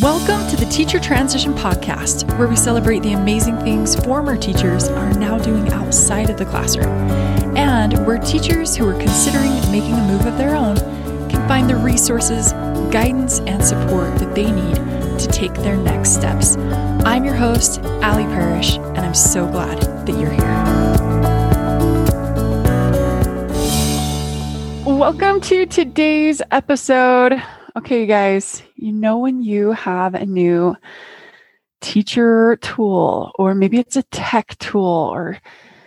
Welcome to the Teacher Transition Podcast, where we celebrate the amazing things former teachers are now doing outside of the classroom, and where teachers who are considering making a move of their own can find the resources, guidance, and support that they need to take their next steps. I'm your host, Allie Parrish, and I'm so glad that you're here. Welcome to today's episode. Okay, you guys, you know when you have a new teacher tool, or maybe it's a tech tool, or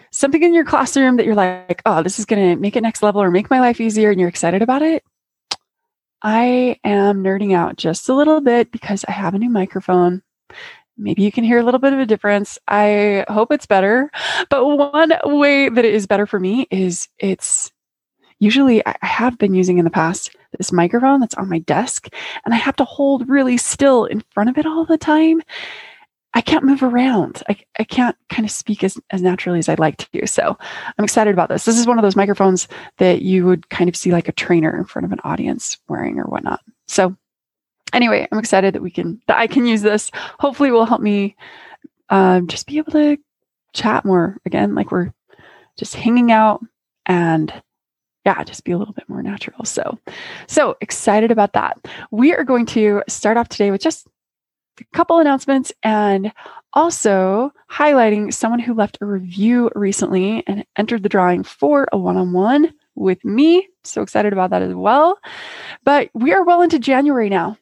something in your classroom that you're like, oh, this is going to make it next level or make my life easier, and you're excited about it. I am nerding out just a little bit because I have a new microphone. Maybe you can hear a little bit of a difference. I hope it's better. But one way that it is better for me is it's usually I have been using in the past this microphone that's on my desk and I have to hold really still in front of it all the time. I can't move around. I, I can't kind of speak as, as naturally as I'd like to. So I'm excited about this. This is one of those microphones that you would kind of see like a trainer in front of an audience wearing or whatnot. So anyway, I'm excited that we can, that I can use this. Hopefully will help me um, just be able to chat more again, like we're just hanging out and yeah, just be a little bit more natural. So, so excited about that. We are going to start off today with just a couple announcements and also highlighting someone who left a review recently and entered the drawing for a one on one with me. So excited about that as well. But we are well into January now.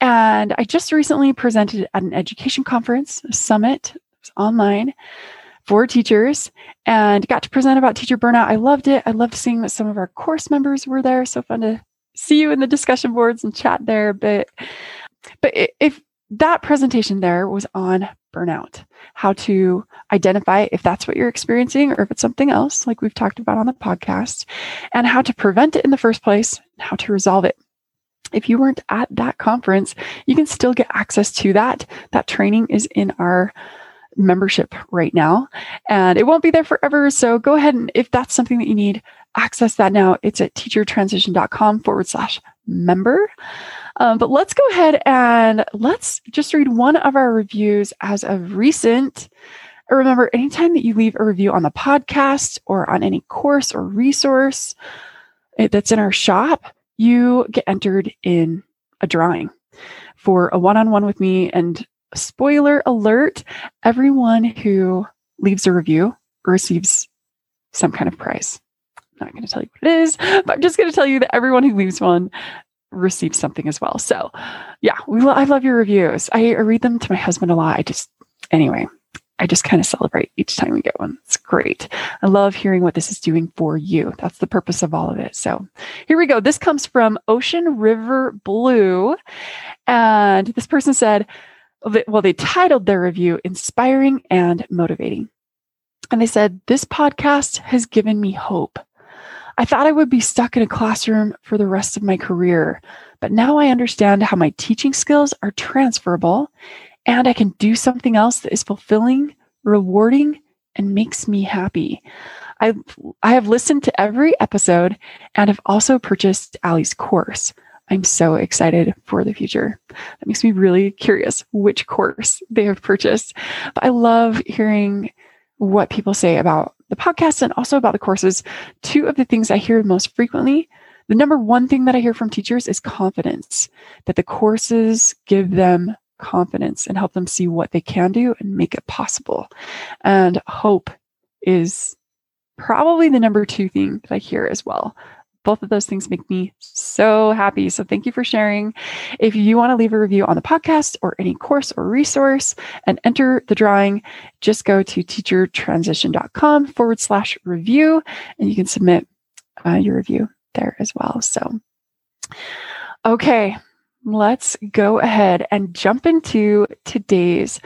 And I just recently presented at an education conference, a summit, online for teachers and got to present about teacher burnout. I loved it. I loved seeing that some of our course members were there. So fun to see you in the discussion boards and chat there. But but if that presentation there was on burnout, how to identify if that's what you're experiencing or if it's something else, like we've talked about on the podcast, and how to prevent it in the first place, how to resolve it. If you weren't at that conference, you can still get access to that. That training is in our membership right now and it won't be there forever. So go ahead and if that's something that you need, access that now. It's at teachertransition.com forward slash member. Um, but let's go ahead and let's just read one of our reviews as of recent. Remember, anytime that you leave a review on the podcast or on any course or resource eh, that's in our shop, you get entered in a drawing for a one on one with me. And spoiler alert everyone who leaves a review receives some kind of prize. I'm not going to tell you what it is, but I'm just going to tell you that everyone who leaves one receives something as well. So, yeah, we lo- I love your reviews. I, I read them to my husband a lot. I just, anyway, I just kind of celebrate each time we get one. It's great. I love hearing what this is doing for you. That's the purpose of all of it. So here we go. This comes from Ocean River Blue. And this person said, well, they titled their review Inspiring and Motivating. And they said, This podcast has given me hope. I thought I would be stuck in a classroom for the rest of my career, but now I understand how my teaching skills are transferable and I can do something else that is fulfilling, rewarding, and makes me happy. I, I have listened to every episode and have also purchased Ali's course. I'm so excited for the future. That makes me really curious which course they have purchased. But I love hearing what people say about the podcast and also about the courses. Two of the things I hear most frequently the number one thing that I hear from teachers is confidence, that the courses give them confidence and help them see what they can do and make it possible. And hope is probably the number two thing that I hear as well both of those things make me so happy. So thank you for sharing. If you want to leave a review on the podcast or any course or resource and enter the drawing, just go to teachertransition.com forward slash review and you can submit uh, your review there as well. So, okay, let's go ahead and jump into today's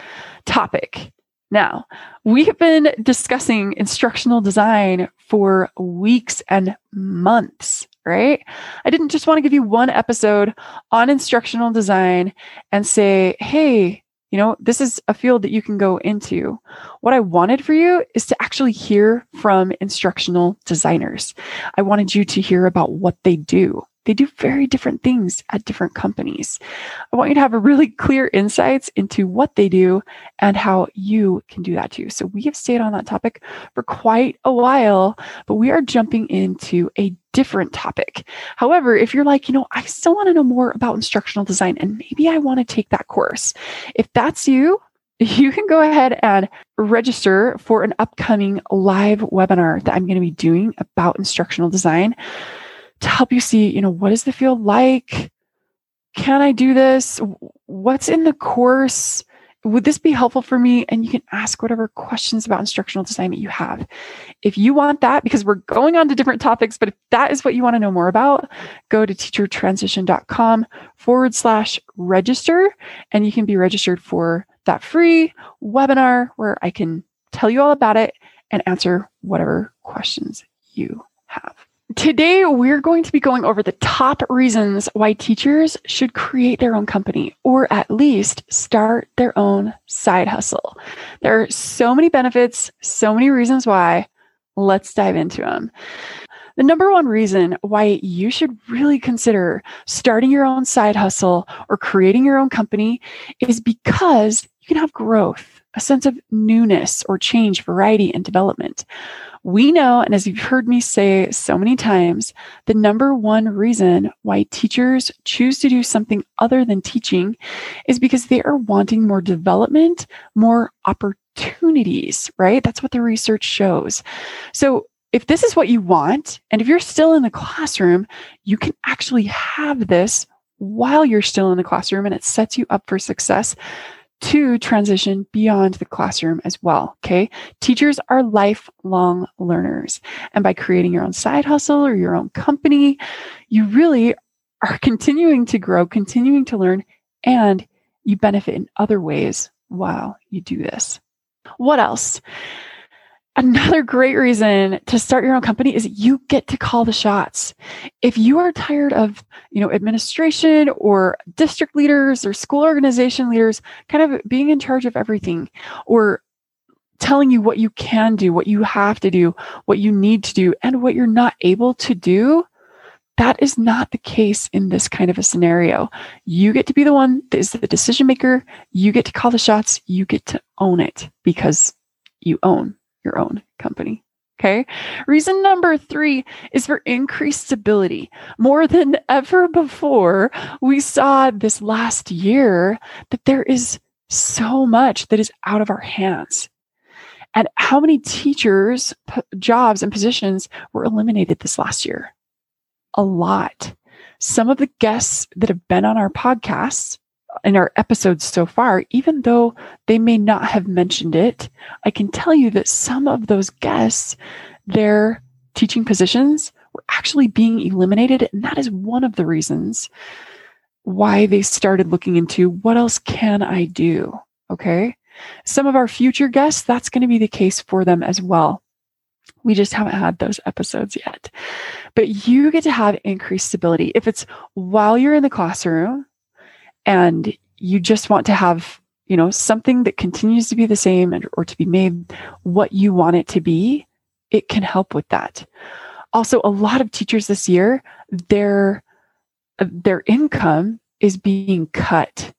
topic. Now, we have been discussing instructional design for weeks and months, right? I didn't just want to give you one episode on instructional design and say, hey, you know, this is a field that you can go into. What I wanted for you is to actually hear from instructional designers. I wanted you to hear about what they do, They do very different things at different companies. I want you to have a really clear insights into what they do and how you can do that too. So we have stayed on that topic for quite a while, but we are jumping into a different topic. However, if you're like, you know, I still want to know more about instructional design and maybe I want to take that course. If that's you, you can go ahead and register for an upcoming live webinar that I'm going to be doing about instructional design to help you see, you know, what is the field like? Can I do this? What's in the course? Would this be helpful for me? And you can ask whatever questions about instructional design that you have. If you want that, because we're going on to different topics, but if that is what you want to know more about, go to teachertransition.com forward slash register, and you can be registered for that free webinar where I can tell you all about it and answer whatever questions you have. Today, we're going to be going over the top reasons why teachers should create their own company or at least start their own side hustle. There are so many benefits, so many reasons why. Let's dive into them. The number one reason why you should really consider starting your own side hustle or creating your own company is because you can have growth, a sense of newness or change, variety, and development. We know, and as you've heard me say so many times, the number one reason why teachers choose to do something other than teaching is because they are wanting more development, more opportunities, right? That's what the research shows. So, if this is what you want, and if you're still in the classroom, you can actually have this while you're still in the classroom and it sets you up for success to transition beyond the classroom as well. Okay. Teachers are lifelong learners. And by creating your own side hustle or your own company, you really are continuing to grow, continuing to learn, and you benefit in other ways while you do this. What else? Another great reason to start your own company is you get to call the shots. If you are tired of, you know, administration or district leaders or school organization leaders kind of being in charge of everything or telling you what you can do, what you have to do, what you need to do, and what you're not able to do, that is not the case in this kind of a scenario. You get to be the one that is the decision maker. You get to call the shots. You get to own it because you own your own company. Okay. Reason number three is for increased stability. More than ever before, we saw this last year that there is so much that is out of our hands. And how many teachers, p- jobs, and positions were eliminated this last year? A lot. Some of the guests that have been on our podcasts in our episodes so far, even though they may not have mentioned it, I can tell you that some of those guests, their teaching positions were actually being eliminated. And that is one of the reasons why they started looking into what else can I do? Okay. Some of our future guests, that's going to be the case for them as well. We just haven't had those episodes yet. But you get to have increased stability. If it's while you're in the classroom, and you just want to have you know something that continues to be the same and, or to be made what you want it to be it can help with that. Also a lot of teachers this year their uh, their income is being cut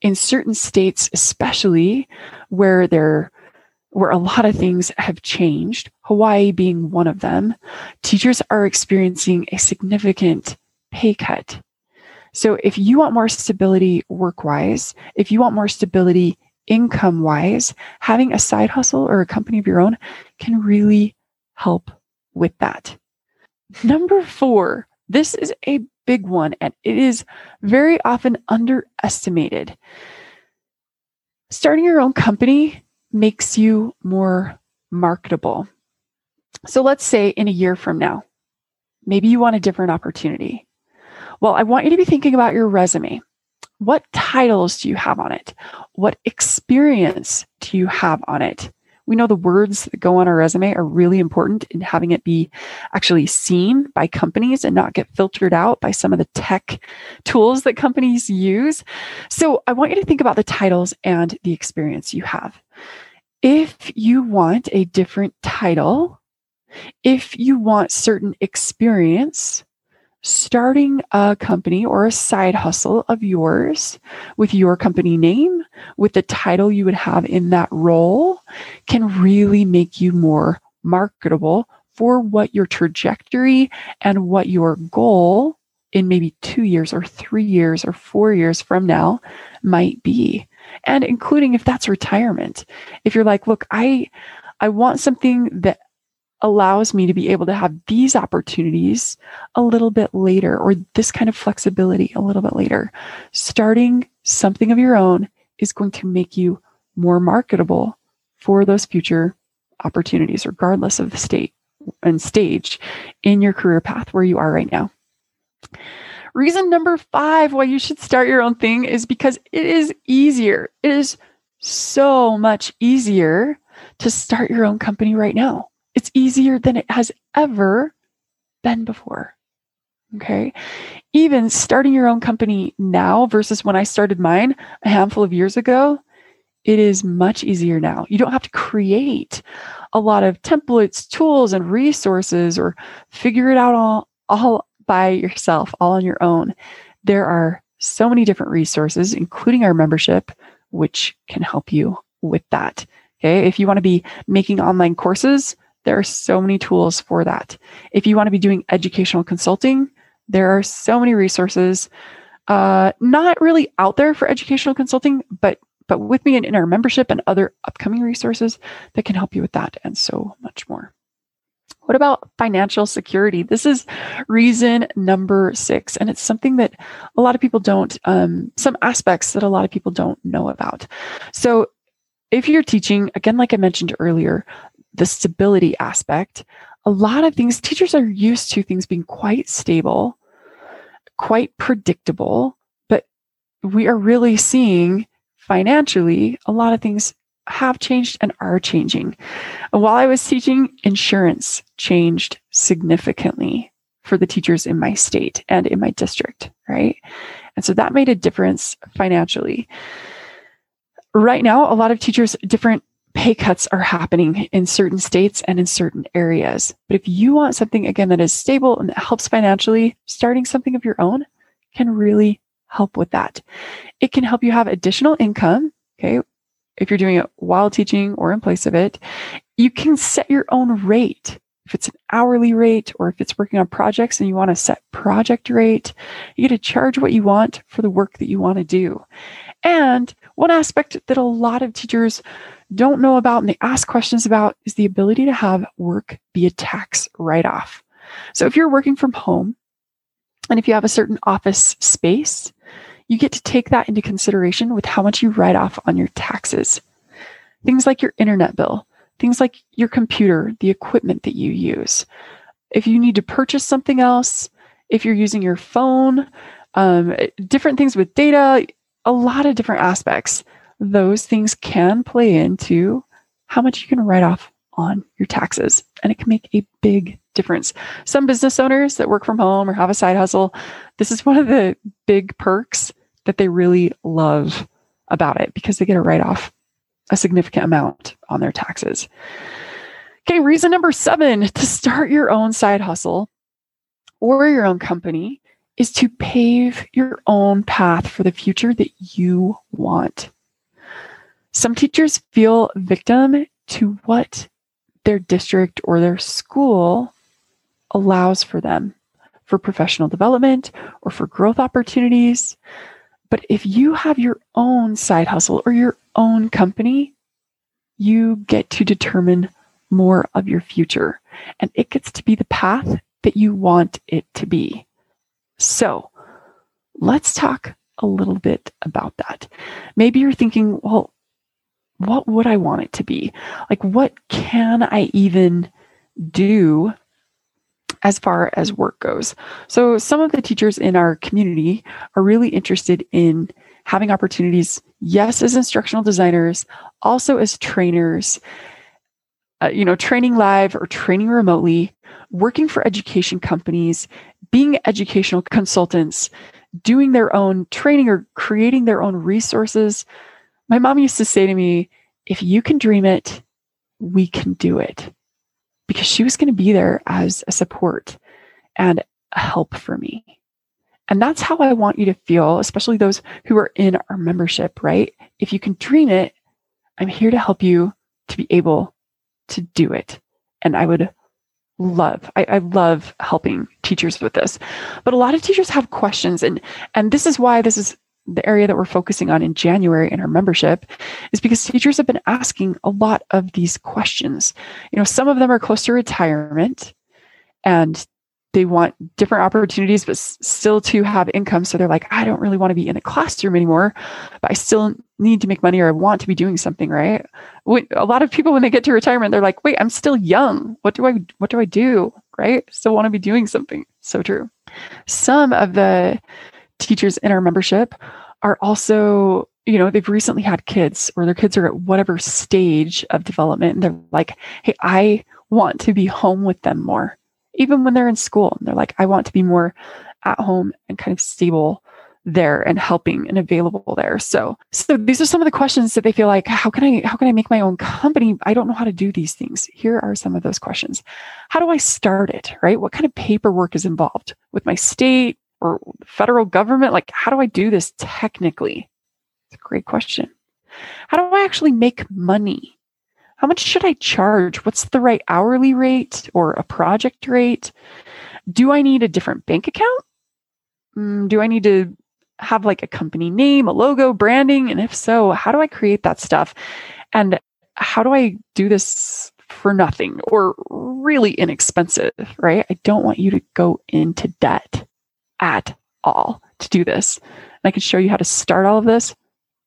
in certain states especially where there where a lot of things have changed hawaii being one of them. Teachers are experiencing a significant pay cut so if you want more stability work wise, if you want more stability income wise, having a side hustle or a company of your own can really help with that. Number four, this is a big one and it is very often underestimated. Starting your own company makes you more marketable. So let's say in a year from now, maybe you want a different opportunity. Well, I want you to be thinking about your resume. What titles do you have on it? What experience do you have on it? We know the words that go on our resume are really important in having it be actually seen by companies and not get filtered out by some of the tech tools that companies use. So I want you to think about the titles and the experience you have. If you want a different title, if you want certain experience, starting a company or a side hustle of yours with your company name, with the title you would have in that role, can really make you more marketable for what your trajectory and what your goal in maybe two years or three years or four years from now might be. And including if that's retirement. If you're like, look, I I want something that allows me to be able to have these opportunities a little bit later or this kind of flexibility a little bit later. Starting something of your own is going to make you more marketable for those future opportunities, regardless of the state and stage in your career path where you are right now. Reason number five why you should start your own thing is because it is easier. It is so much easier to start your own company right now. It's easier than it has ever been before. Okay. Even starting your own company now versus when I started mine a handful of years ago, it is much easier now. You don't have to create a lot of templates, tools, and resources or figure it out all, all by yourself, all on your own. There are so many different resources, including our membership, which can help you with that. Okay. If you want to be making online courses, there are so many tools for that. If you want to be doing educational consulting, there are so many resources, uh, not really out there for educational consulting, but but with me and in our membership and other upcoming resources that can help you with that and so much more. What about financial security? This is reason number six, and it's something that a lot of people don't, um, some aspects that a lot of people don't know about. So, if you're teaching, again, like I mentioned earlier, the stability aspect, a lot of things, teachers are used to things being quite stable, quite predictable, but we are really seeing financially, a lot of things have changed and are changing. While I was teaching, insurance changed significantly for the teachers in my state and in my district, right? And so that made a difference financially. Right now, a lot of teachers, different pay cuts are happening in certain states and in certain areas. But if you want something, again, that is stable and that helps financially, starting something of your own can really help with that. It can help you have additional income. Okay. If you're doing it while teaching or in place of it, you can set your own rate. If it's an hourly rate or if it's working on projects and you want to set project rate, you get to charge what you want for the work that you want to do. And one aspect that a lot of teachers don't know about and they ask questions about is the ability to have work be a tax write off. So if you're working from home and if you have a certain office space, you get to take that into consideration with how much you write off on your taxes. Things like your internet bill, things like your computer, the equipment that you use. If you need to purchase something else, if you're using your phone, um, different things with data, a lot of different aspects. Those things can play into how much you can write off on your taxes. And it can make a big difference. Some business owners that work from home or have a side hustle, this is one of the big perks that they really love about it because they get a write off a significant amount on their taxes. Okay, reason number seven to start your own side hustle or your own company is to pave your own path for the future that you want. Some teachers feel victim to what their district or their school allows for them for professional development or for growth opportunities. But if you have your own side hustle or your own company, you get to determine more of your future and it gets to be the path that you want it to be. So let's talk a little bit about that. Maybe you're thinking, well, what would I want it to be? Like, what can I even do as far as work goes. So, some of the teachers in our community are really interested in having opportunities, yes, as instructional designers, also as trainers, uh, you know, training live or training remotely, working for education companies, being educational consultants, doing their own training or creating their own resources. My mom used to say to me, if you can dream it, we can do it because she was going to be there as a support. And a help for me. And that's how I want you to feel, especially those who are in our membership, right? If you can dream it, I'm here to help you to be able to do it. And I would love, I, I love helping teachers with this. But a lot of teachers have questions and and this is why this is the area that we're focusing on in January in our membership is because teachers have been asking a lot of these questions. You know, some of them are close to retirement and they want different opportunities, but still to have income. So they're like, I don't really want to be in a classroom anymore, but I still need to make money or I want to be doing something, right? A lot of people, when they get to retirement, they're like, wait, I'm still young. What do I, what do I do? Right? Still want to be doing something. So true. Some of the teachers in our membership are also, you know, they've recently had kids or their kids are at whatever stage of development. And they're like, hey, I want to be home with them more even when they're in school. And they're like, I want to be more at home and kind of stable there and helping and available there. So, so these are some of the questions that they feel like, how can I, how can I make my own company? I don't know how to do these things. Here are some of those questions. How do I start it? Right? What kind of paperwork is involved with my state or federal government? Like, how do I do this technically? It's a great question. How do I actually make money? how much should I charge? What's the right hourly rate or a project rate? Do I need a different bank account? Mm, do I need to have like a company name, a logo, branding? And if so, how do I create that stuff? And how do I do this for nothing or really inexpensive, right? I don't want you to go into debt at all to do this. And I can show you how to start all of this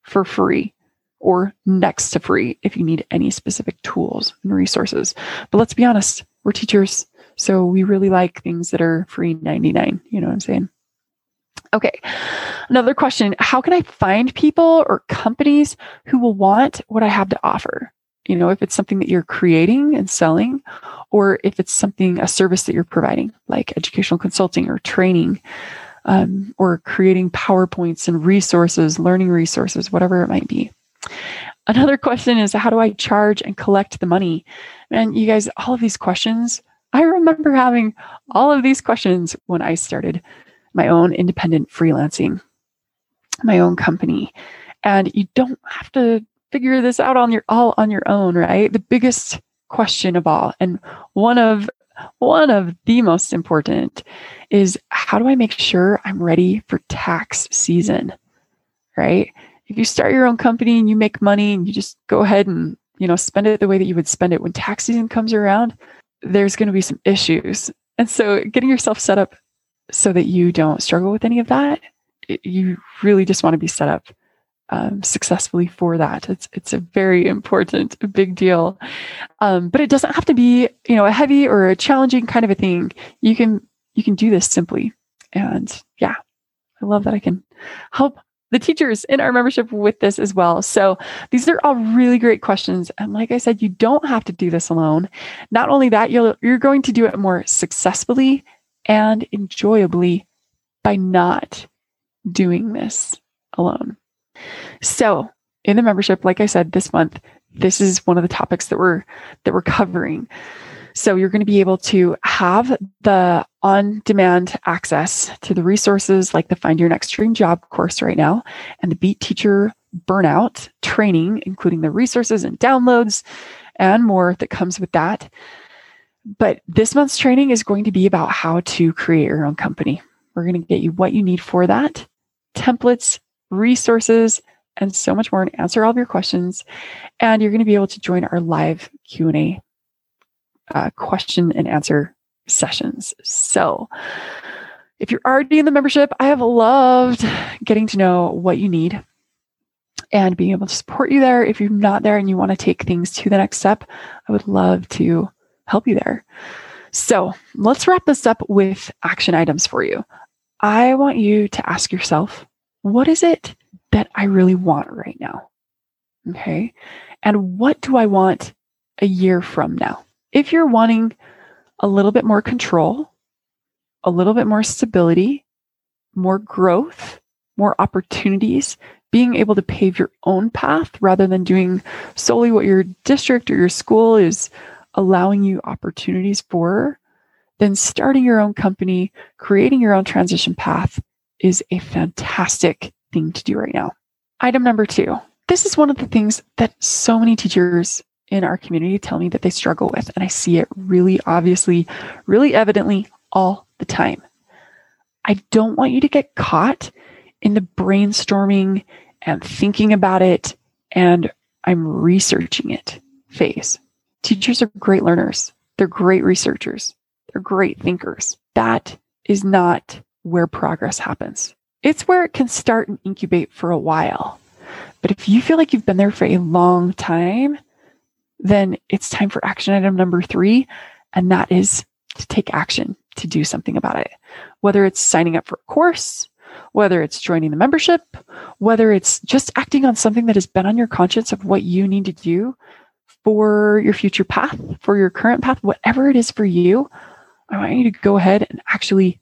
for free or next to free if you need any specific tools and resources. But let's be honest, we're teachers, so we really like things that are free 99. You know what I'm saying? Okay. Another question How can I find people or companies who will want what I have to offer? You know, if it's something that you're creating and selling, or if it's something, a service that you're providing, like educational consulting or training, um, or creating PowerPoints and resources, learning resources, whatever it might be. Another question is how do I charge and collect the money? And you guys, all of these questions, I remember having all of these questions when I started my own independent freelancing, my own company. And you don't have to figure this out on your all on your own, right? The biggest question of all and one of one of the most important is how do I make sure I'm ready for tax season? Right? if you start your own company and you make money and you just go ahead and you know spend it the way that you would spend it when tax season comes around there's going to be some issues and so getting yourself set up so that you don't struggle with any of that you really just want to be set up um, successfully for that it's it's a very important big deal um, but it doesn't have to be you know a heavy or a challenging kind of a thing you can you can do this simply and yeah i love that i can help the teachers in our membership with this as well. So these are all really great questions. And like I said, you don't have to do this alone. Not only that, you're, you're going to do it more successfully and enjoyably by not doing this alone. So in the membership, like I said, this month, this is one of the topics that we're that we're covering. So you're going to be able to have the on demand access to the resources like the Find Your Next Dream Job course right now and the Beat Teacher Burnout training, including the resources and downloads and more that comes with that. But this month's training is going to be about how to create your own company. We're going to get you what you need for that, templates, resources, and so much more and answer all of your questions. And you're going to be able to join our live Q&A uh, question and answer sessions. So, if you're already in the membership, I have loved getting to know what you need and being able to support you there. If you're not there and you want to take things to the next step, I would love to help you there. So, let's wrap this up with action items for you. I want you to ask yourself, what is it that I really want right now? Okay. And what do I want a year from now? if you're wanting a little bit more control, a little bit more stability, more growth, more opportunities, being able to pave your own path rather than doing solely what your district or your school is allowing you opportunities for, then starting your own company, creating your own transition path is a fantastic thing to do right now. Item number two this is one of the things that so many teachers in our community tell me that they struggle with. And I see it really obviously, really evidently all the time. I don't want you to get caught in the brainstorming and thinking about it and I'm researching it phase. Teachers are great learners. They're great researchers. They're great thinkers. That is not where progress happens. It's where it can start and incubate for a while. But if you feel like you've been there for a long time, then it's time for action item number three. And that is to take action to do something about it. Whether it's signing up for a course, whether it's joining the membership, whether it's just acting on something that has been on your conscience of what you need to do for your future path, for your current path, whatever it is for you, I want you to go ahead and actually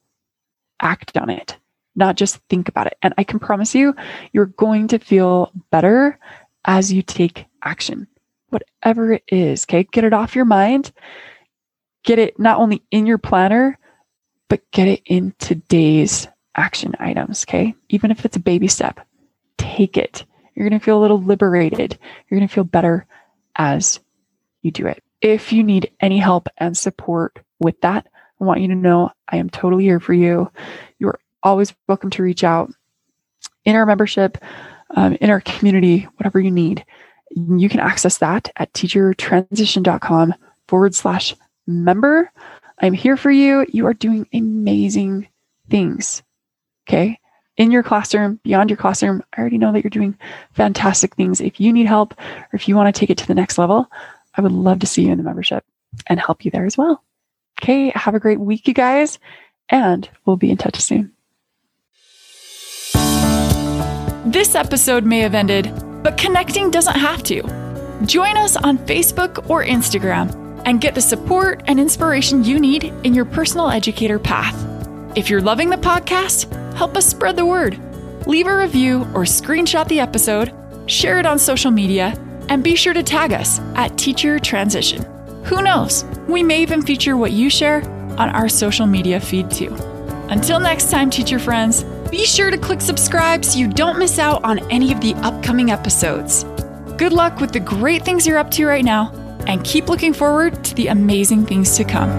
act on it not just think about it. And I can promise you, you're going to feel better as you take action, whatever it is. Okay. Get it off your mind. Get it not only in your planner, but get it in today's action items. Okay. Even if it's a baby step, take it. You're going to feel a little liberated. You're going to feel better as you do it. If you need any help and support with that, I want you to know I am totally here for you. You're always welcome to reach out in our membership, um, in our community, whatever you need. You can access that at teachertransition.com forward slash member. I'm here for you. You are doing amazing things. Okay. In your classroom, beyond your classroom, I already know that you're doing fantastic things. If you need help or if you want to take it to the next level, I would love to see you in the membership and help you there as well. Okay. Have a great week, you guys, and we'll be in touch soon. This episode may have ended, but connecting doesn't have to. Join us on Facebook or Instagram and get the support and inspiration you need in your personal educator path. If you're loving the podcast, help us spread the word. Leave a review or screenshot the episode, share it on social media, and be sure to tag us at Teacher Transition. Who knows? We may even feature what you share on our social media feed too. Until next time, teacher friends, be sure to click subscribe so you don't miss out on any of the upcoming episodes. Good luck with the great things you're up to right now, and keep looking forward to the amazing things to come.